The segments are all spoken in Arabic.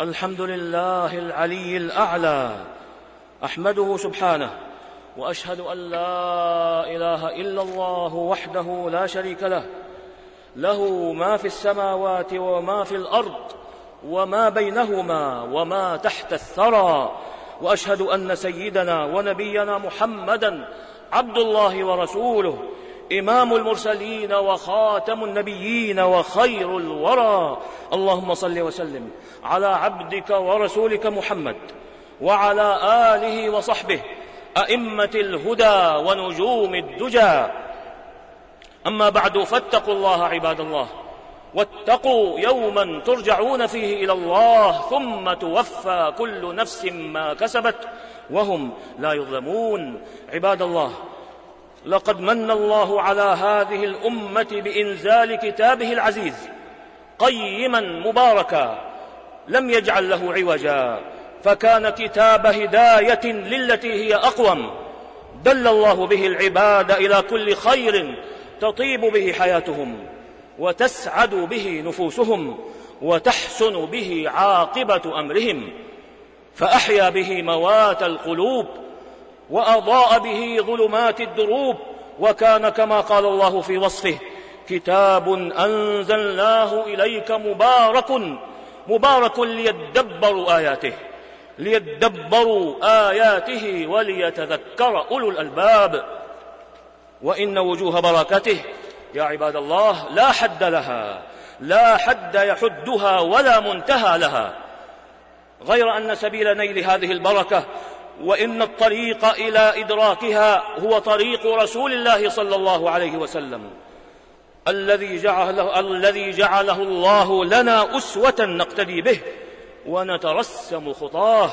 الحمد لله العلي الأعلى أحمده سبحانه وأشهد أن لا إله إلا الله وحده لا شريك له له ما في السماوات وما في الأرض وما بينهما وما تحت الثرى وأشهد أن سيدنا ونبينا محمدا عبد الله ورسوله إمام المرسلين وخاتم النبيين وخير الورى. اللهم صل وسلم على عبدك ورسولك محمد وعلى آله وصحبه أئمة الهدى ونجوم الدجى. أما بعد فاتقوا الله عباد الله واتقوا يوما ترجعون فيه إلى الله ثم توفى كل نفس ما كسبت وهم لا يظلمون. عباد الله لقد من الله على هذه الأمة بإنزال كتابه العزيز قيما مباركا لم يجعل له عوجا فكان كتاب هداية للتي هي أقوم. دل الله به العباد إلى كل خير تطيب به حياتهم وتسعد به نفوسهم وتحسن به عاقبة أمرهم فأحيا به موات القلوب وأضاء به ظلمات الدروب وكان كما قال الله في وصفه كتاب أنزلناه إليك مبارك مبارك ليدبروا آياته ليدبروا آياته وليتذكر أولو الألباب. وإن وجوه بركته يا عباد الله لا حد لها لا حد يحدها ولا منتهى لها. غير أن سبيل نيل هذه البركة وإن الطريق إلى إدراكها هو طريق رسول الله صلى الله عليه وسلم. الذي جعله, الذي جعله الله لنا أسوة نقتدي به ونترسم خطاه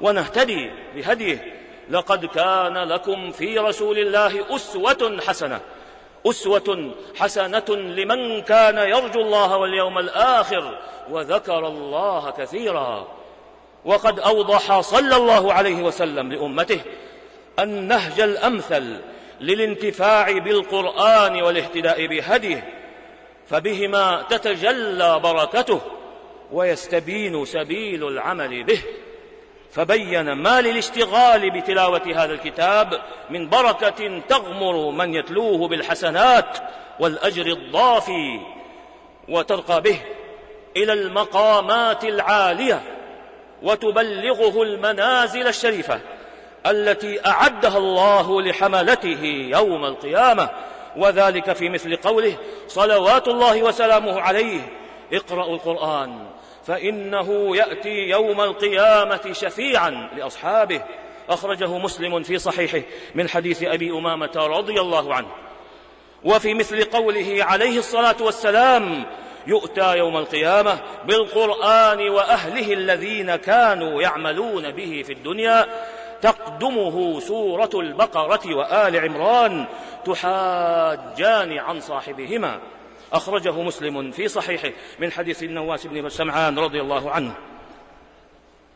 ونهتدي بهديه. لقد كان لكم في رسول الله أسوة حسنة. أسوة حسنة لمن كان يرجو الله واليوم الآخر وذكر الله كثيرا. وقد أوضح صلى الله عليه وسلم لأمته النهج الأمثل للانتفاع بالقرآن والاهتداء بهديه فبهما تتجلى بركته ويستبين سبيل العمل به. فبين ما للاشتغال بتلاوة هذا الكتاب من بركة تغمر من يتلوه بالحسنات والأجر الضافي وترقى به إلى المقامات العالية. وتبلغه المنازل الشريفة التي أعدها الله لحملته يوم القيامة. وذلك في مثل قوله صلوات الله وسلامه عليه اقرأوا القرآن فإنه يأتي يوم القيامة شفيعا لأصحابه. أخرجه مسلم في صحيحه من حديث أبي أمامة رضي الله عنه. وفي مثل قوله عليه الصلاة والسلام يؤتى يوم القيامة بالقرآن وأهله الذين كانوا يعملون به في الدنيا تقدمه سورة البقرة وآل عمران تحاجان عن صاحبهما. أخرجه مسلم في صحيحه من حديث النواس بن سمعان رضي الله عنه.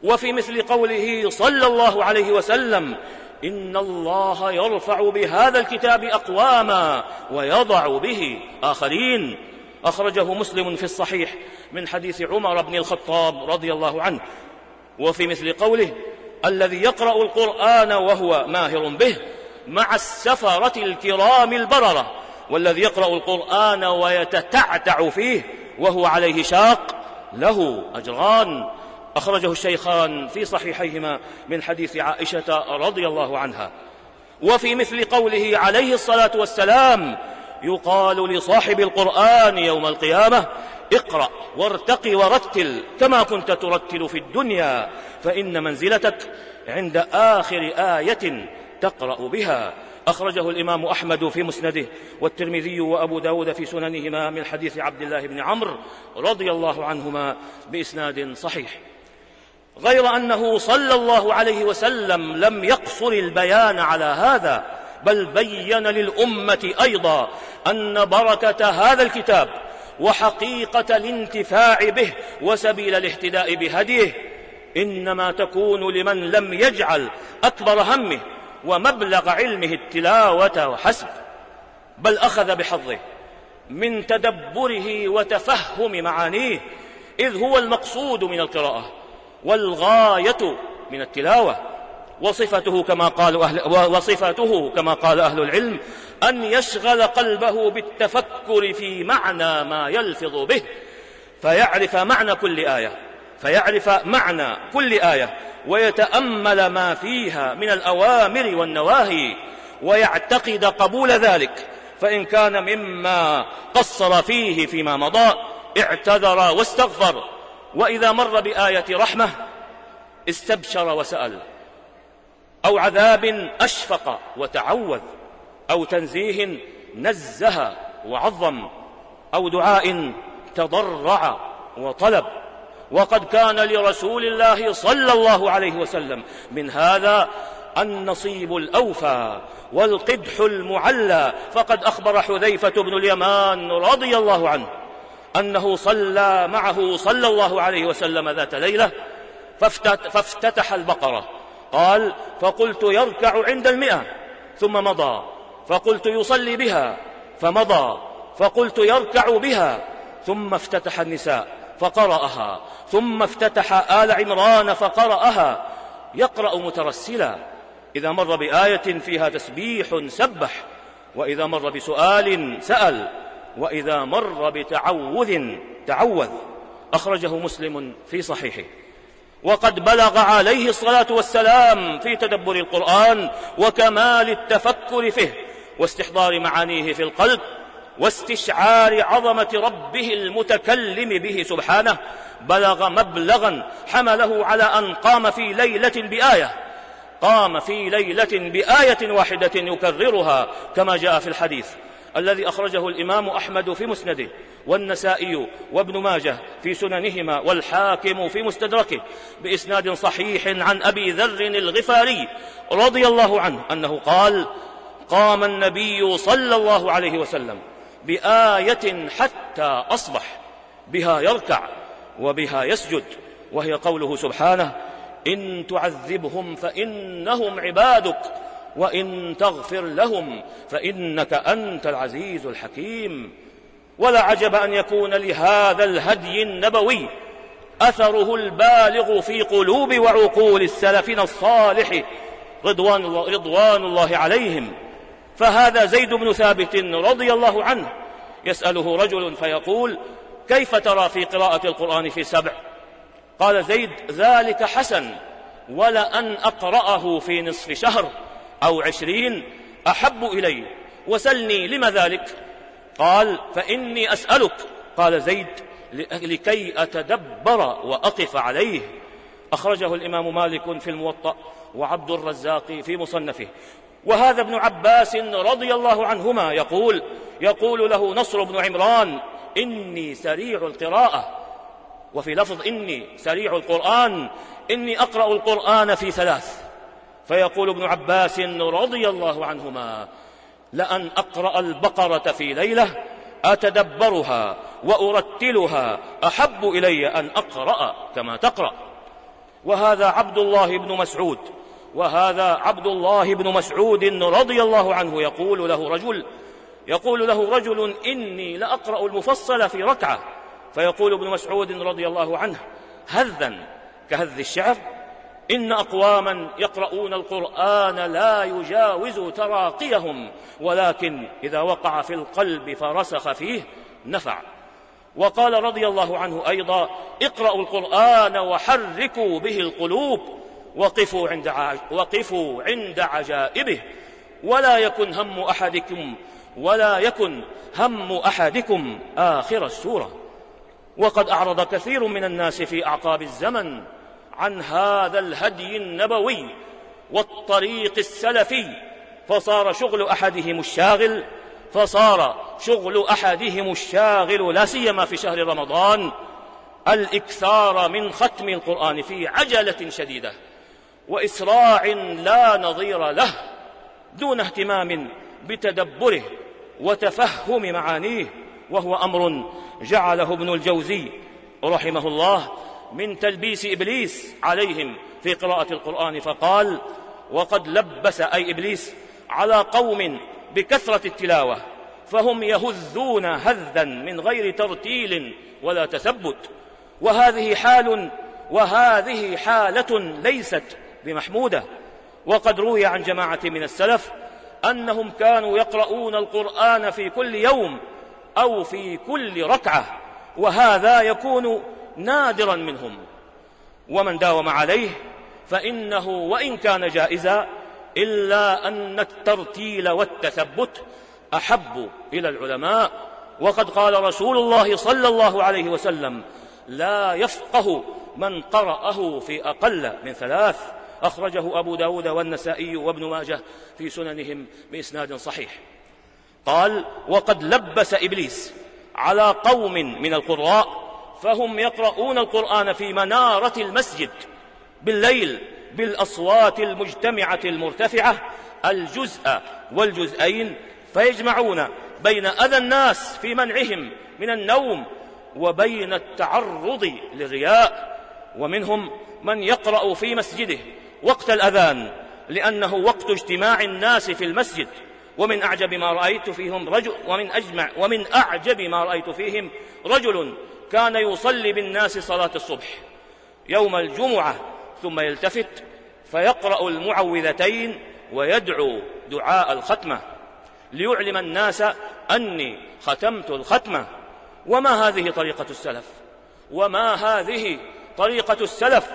وفي مثل قوله صلى الله عليه وسلم إن الله يرفع بهذا الكتاب أقواما ويضع به آخرين. أخرجه مسلم في الصحيح من حديث عمر بن الخطاب رضي الله عنه وفي مثل قوله الذي يقرأ القرآن وهو ماهر به مع السفرة الكرام البررة والذي يقرأ القرآن ويتتعتع فيه وهو عليه شاق له أجران. أخرجه الشيخان في صحيحيهما من حديث عائشة رضي الله عنها. وفي مثل قوله عليه الصلاة والسلام يقال لصاحب القرآن يوم القيامة اقرأ وارتق ورتل كما كنت ترتل في الدنيا فإن منزلتك عند آخر آية تقرأ بها. أخرجه الإمام أحمد في مسنده والترمذي وأبو داود في سننهما من حديث عبد الله بن عمرو رضي الله عنهما بإسناد صحيح. غير أنه صلى الله عليه وسلم لم يقصر البيان على هذا بل بين للأمة أيضا أن بركة هذا الكتاب وحقيقة الانتفاع به وسبيل الاهتداء بهديه إنما تكون لمن لم يجعل أكبر همه ومبلغ علمه التلاوة وحسب بل أخذ بحظه من تدبره وتفهم معانيه إذ هو المقصود من القراءة والغاية من التلاوة. وصفته كما قالوا أهل وصفته كما قال أهل العلم أن يشغل قلبه بالتفكر في معنى ما يلفظ به. فيعرف معنى كل آية. فيعرف معنى كل آية. ويتأمل ما فيها من الأوامر والنواهي. ويعتقد قبول ذلك. فإن كان مما قصر فيه فيما مضى اعتذر واستغفر. وإذا مر بآية رحمة استبشر وسأل. أو عذاب أشفق وتعوذ أو تنزيه نزه وعظم أو دعاء تضرع وطلب. وقد كان لرسول الله صلى الله عليه وسلم من هذا النصيب الأوفى والقدح المعلى. فقد أخبر حذيفة بن اليمان رضي الله عنه أنه صلى معه صلى الله عليه وسلم ذات ليلة فافتتح البقرة. قال فقلت يركع عند المئة ثم مضى فقلت يصلي بها فمضى فقلت يركع بها ثم افتتح النساء فقرأها ثم افتتح آل عمران فقرأها. يقرأ مترسلا إذا مر بآية فيها تسبيح سبح وإذا مر بسؤال سأل وإذا مر بتعوذ تعوذ. أخرجه مسلم في صحيحه. وقد بلغ عليه الصلاة والسلام في تدبر القرآن وكمال التفكر فيه واستحضار معانيه في القلب واستشعار عظمة ربه المتكلم به سبحانه بلغ مبلغا حمله على أن قام في ليلة بآية. قام في ليلة بآية واحدة يكررها كما جاء في الحديث. الذي أخرجه الإمام أحمد في مسنده والنسائي وابن ماجه في سننهما والحاكم في مستدركه بإسناد صحيح عن أبي ذر الغفاري رضي الله عنه أنه قال قام النبي صلى الله عليه وسلم بآية حتى أصبح بها يركع وبها يسجد وهي قوله سبحانه إن تعذبهم فإنهم عبادك وإن تغفر لهم فإنك أنت العزيز الحكيم. ولا عجب أن يكون لهذا الهدي النبوي أثره البالغ في قلوب وعقول السلفنا الصالح رضوان الله, رضوان الله عليهم. فهذا زيد بن ثابت رضي الله عنه يسأله رجل فيقول كيف ترى في قراءة القرآن في سبع؟ قال زيد ذلك حسن ولأن أقرأه في نصف شهر. أو عشرين أحب إلي. وسلني لم ذلك؟ قال فإني أسألك قال زيد لكي أتدبر وأقف عليه. أخرجه الإمام مالك في الموطأ وعبد الرزاق في مصنفه. وهذا ابن عباس رضي الله عنهما يقول يقول له نصر بن عمران إني سريع القراءة. وفي لفظ إني سريع القرآن إني أقرأ القرآن في ثلاث. فيقول ابن عباس رضي الله عنهما لأن أقرأ البقرة في ليلة أتدبرها وأرتلها أحب إلي أن أقرأ كما تقرأ. وهذا عبد الله بن مسعود وهذا عبد الله بن مسعود رضي الله عنه يقول له رجل يقول له رجل إني لأقرأ المفصل في ركعة. فيقول ابن مسعود رضي الله عنه هذا كهذ الشعر إن أقواما يقرؤون القرآن لا يجاوز تراقيهم ولكن إذا وقع في القلب فرسخ فيه نفع. وقال رضي الله عنه أيضا اقرأوا القرآن وحركوا به القلوب وقفوا عند, وقفوا عند عجائبه. ولا يكن هم أحدكم ولا يكن هم أحدكم آخر السورة. وقد أعرض كثير من الناس في أعقاب الزمن عن هذا الهدي النبوي والطريق السلفي فصار شغل أحدهم الشاغل فصار شغل أحدهم الشاغل لا سيما في شهر رمضان الإكثار من ختم القرآن في عجلة شديدة وإسراع لا نظير له دون اهتمام بتدبره وتفهم معانيه وهو أمر جعله ابن الجوزي رحمه الله من تلبيس إبليس عليهم في قراءة القرآن فقال وقد لبس أي إبليس على قوم بكثرة التلاوة فهم يهذون هذا من غير ترتيل ولا تثبت وهذه حال وهذه حالة ليست بمحمودة وقد روي عن جماعة من السلف أنهم كانوا يقرؤون القرآن في كل يوم أو في كل ركعة وهذا يكون نادرا منهم. ومن داوم عليه فإنه وإن كان جائزا إلا أن الترتيل والتثبت أحب إلى العلماء. وقد قال رسول الله صلى الله عليه وسلم لا يفقه من قرأه في أقل من ثلاث أخرجه أبو داود والنسائي وابن ماجه في سننهم بإسناد صحيح. قال وقد لبس إبليس على قوم من القراء فهم يقرؤون القرآن في منارة المسجد بالليل بالأصوات المجتمعة المرتفعة الجزء والجزئين فيجمعون بين أذى الناس في منعهم من النوم وبين التعرض للرياء ومنهم من يقرأ في مسجده وقت الأذان لأنه وقت اجتماع الناس في المسجد ومن أعجب ما رأيت فيهم رجل ومن أجمع ومن أعجب ما رأيت فيهم رجل كان يصلي بالناس صلاة الصبح يوم الجمعة ثم يلتفت فيقرأ المعوذتين ويدعو دعاء الختمة ليعلم الناس أني ختمت الختمة. وما هذه طريقة السلف؟ وما هذه طريقة السلف؟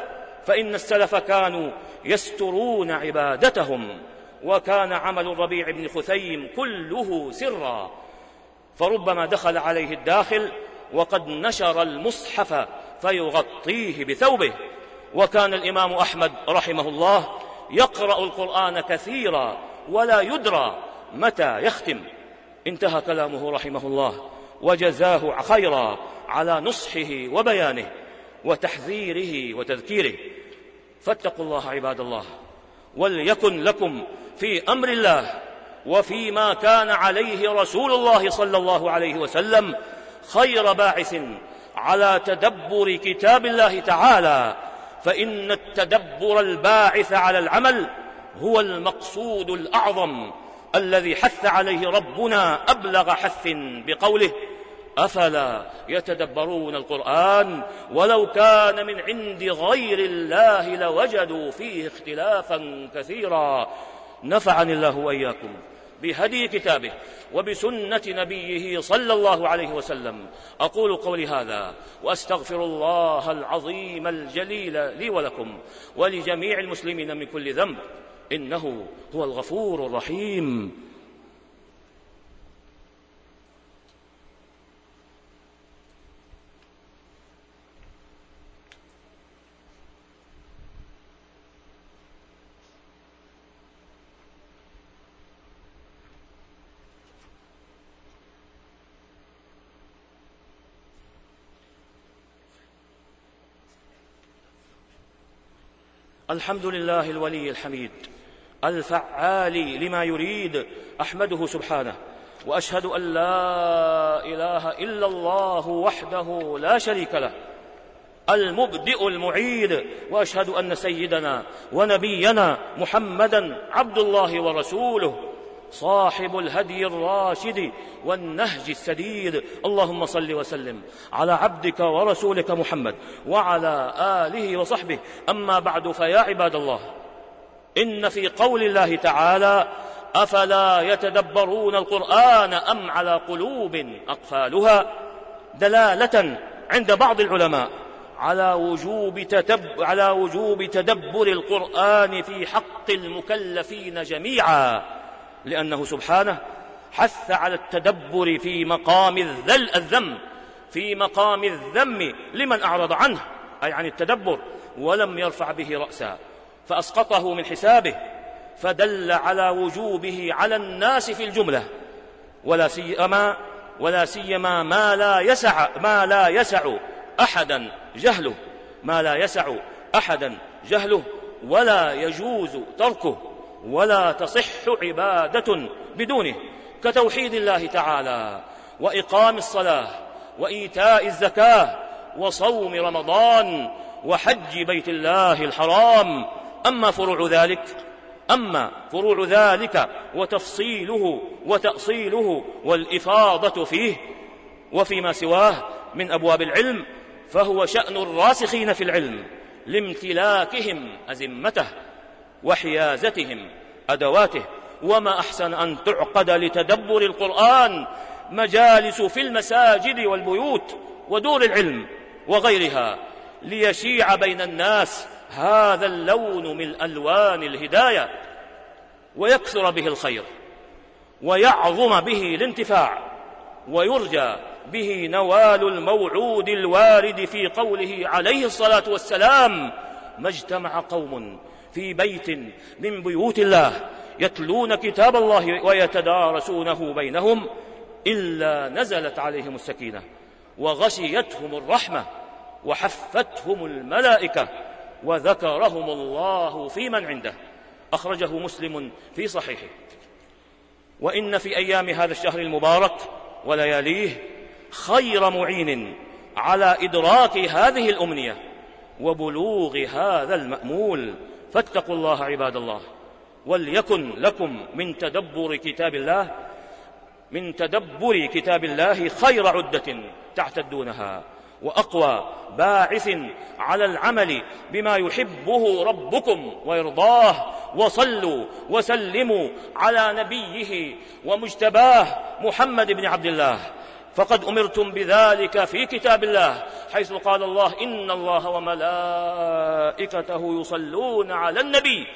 فإن السلف كانوا يسترون عبادتهم وكان عمل الربيع بن خثيم كله سرا. فربما دخل عليه الداخل وقد نشر المصحف فيغطيه بثوبه. وكان الإمام أحمد رحمه الله يقرأ القرآن كثيرا ولا يدرى متى يختم. انتهى كلامه رحمه الله. وجزاه خيرا على نصحه وبيانه وتحذيره وتذكيره. فاتقوا الله عباد الله. وليكن لكم في أمر الله وفيما كان عليه رسول الله صلى الله عليه وسلم خير باعث على تدبر كتاب الله تعالى. فإن التدبر الباعث على العمل هو المقصود الأعظم الذي حث عليه ربنا أبلغ حث بقوله أفلا يتدبرون القرآن ولو كان من عند غير الله لوجدوا فيه اختلافا كثيرا. نفعني الله وإياكم. بهدي كتابه وبسنة نبيه صلى الله عليه وسلم. أقول قولي هذا وأستغفر الله العظيم الجليل لي ولكم ولجميع المسلمين من كل ذنب. إنه هو الغفور الرحيم. الحمد لله الولي الحميد الفعال لما يريد أحمده سبحانه وأشهد أن لا إله إلا الله وحده لا شريك له المبدئ المعيد وأشهد أن سيدنا ونبينا محمدا عبد الله ورسوله. صاحب الهدي الراشد والنهج السديد. اللهم صل وسلم على عبدك ورسولك محمد وعلى آله وصحبه. أما بعد فيا عباد الله إن في قول الله تعالى أفلا يتدبرون القرآن أم على قلوب أقفالها؟ دلالة عند بعض العلماء على وجوب تتب على وجوب تدبر القرآن في حق المكلفين جميعا. لأنه سبحانه حث على التدبر في مقام الذل الذم في مقام الذم لمن أعرض عنه أي عن التدبر ولم يرفع به رأسا فأسقطه من حسابه فدل على وجوبه على الناس في الجملة ولا سيما ولا سيما ما لا يسع ما لا يسع أحدا جهله ما لا يسع أحدا جهله ولا يجوز تركه. ولا تصح عبادة بدونه. كتوحيد الله تعالى وإقام الصلاة وإيتاء الزكاة وصوم رمضان وحج بيت الله الحرام. أما فروع ذلك أما فروع ذلك وتفصيله وتأصيله والإفاضة فيه وفيما سواه من أبواب العلم فهو شأن الراسخين في العلم لامتلاكهم أزمته. وحيازتهم أدواته وما أحسن أن تعقد لتدبر القرآن مجالس في المساجد والبيوت ودور العلم وغيرها ليشيع بين الناس هذا اللون من ألوان الهداية ويكثر به الخير ويعظم به الانتفاع ويرجى به نوال الموعود الوارد في قوله عليه الصلاة والسلام ما اجتمع قوم في بيت من بيوت الله يتلون كتاب الله ويتدارسونه بينهم إلا نزلت عليهم السكينة وغشيتهم الرحمة وحفتهم الملائكة وذكرهم الله في من عنده. أخرجه مسلم في صحيحه. وإن في أيام هذا الشهر المبارك ولياليه خير معين على إدراك هذه الأمنية وبلوغ هذا المأمول فاتقوا الله عباد الله. وليكن لكم من تدبر كتاب الله من تدبر كتاب الله خير عدة تعتدونها وأقوى باعث على العمل بما يحبه ربكم ويرضاه. وصلوا وسلموا على نبيه ومجتباه محمد بن عبد الله. فقد أمرتم بذلك في كتاب الله حيث قال الله إن الله وملائكته يصلون على النبي.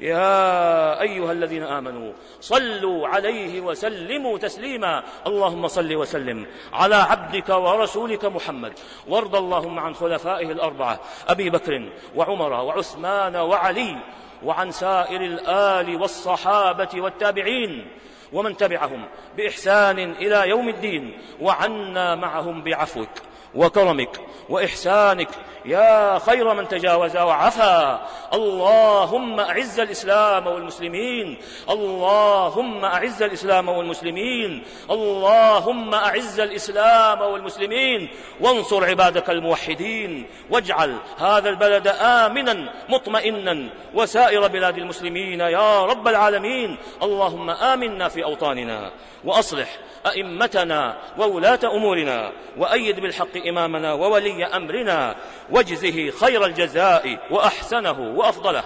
يا أيها الذين آمنوا صلوا عليه وسلموا تسليما. اللهم صل وسلم على عبدك ورسولك محمد. وارض اللهم عن خلفائه الأربعة أبي بكر وعمر وعثمان وعلي وعن سائر الآل والصحابة والتابعين. ومن تبعهم بإحسان إلى يوم الدين وعنا معهم بعفوك. وكرمك وإحسانك. يا خير من تجاوز وعفا. اللهم أعز الإسلام والمسلمين. اللهم أعز الإسلام والمسلمين. اللهم أعز الإسلام والمسلمين. وانصر عبادك الموحدين. واجعل هذا البلد آمنا مطمئنا. وسائر بلاد المسلمين يا رب العالمين. اللهم آمنا في أوطاننا. وأصلح أئمتنا وولاة أمورنا. وأيد بالحق إمامنا وولي أمرنا واجزه خير الجزاء وأحسنه وأفضله.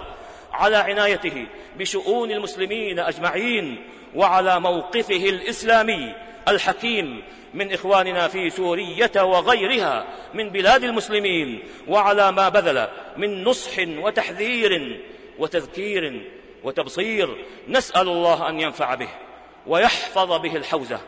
على عنايته بشؤون المسلمين أجمعين وعلى موقفه الإسلامي الحكيم من إخواننا في سورية وغيرها من بلاد المسلمين وعلى ما بذل من نصح وتحذير وتذكير وتبصير نسأل الله أن ينفع به ويحفظ به الحوزة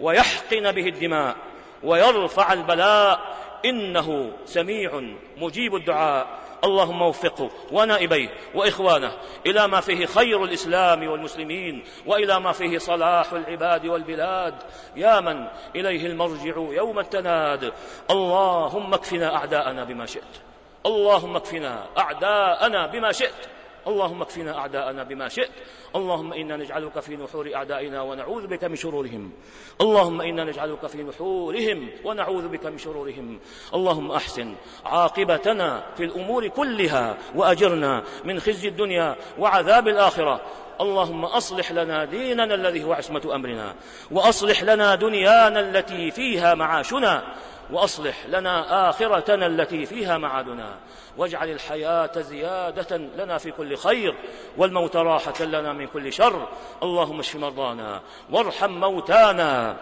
ويحقن به الدماء ويرفع البلاء. إنه سميع مجيب الدعاء. اللهم وفقه ونائبيه وإخوانه إلى ما فيه خير الإسلام والمسلمين وإلى ما فيه صلاح العباد والبلاد. يا من إليه المرجع يوم التناد. اللهم اكفنا أعداءنا بما شئت. اللهم اكفنا أعداءنا بما شئت. اللهم اكفنا أعداءنا بما شئت. اللهم إنا نجعلك في نحور أعدائنا ونعوذ بك من شرورهم. اللهم إنا نجعلك في نحورهم ونعوذ بك من شرورهم. اللهم أحسن عاقبتنا في الأمور كلها وأجرنا من خزي الدنيا وعذاب الآخرة. اللهم أصلح لنا ديننا الذي هو عصمة أمرنا. وأصلح لنا دنيانا التي فيها معاشنا. وأصلح لنا آخرتنا التي فيها معادنا واجعل الحياة زيادة لنا في كل خير والموت راحة لنا من كل شر. اللهم اشف مرضانا وارحم موتانا.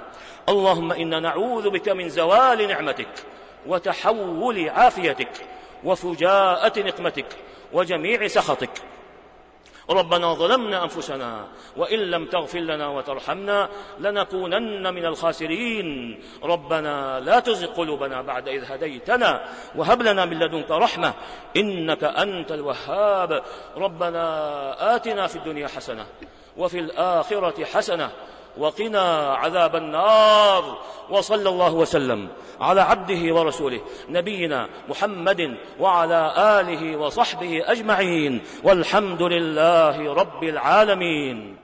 اللهم إنا نعوذ بك من زوال نعمتك وتحول عافيتك وفجاءة نقمتك وجميع سخطك. ربنا ظلمنا أنفسنا وإن لم تغفر لنا وترحمنا لنكونن من الخاسرين. ربنا لا تزغ قلوبنا بعد إذ هديتنا وهب لنا من لدنك رحمة. إنك أنت الوهاب. ربنا آتنا في الدنيا حسنة وفي الآخرة حسنة وقنا عذاب النار. وصلى الله وسلم على عبده ورسوله نبينا محمد وعلى آله وصحبه أجمعين. والحمد لله رب العالمين.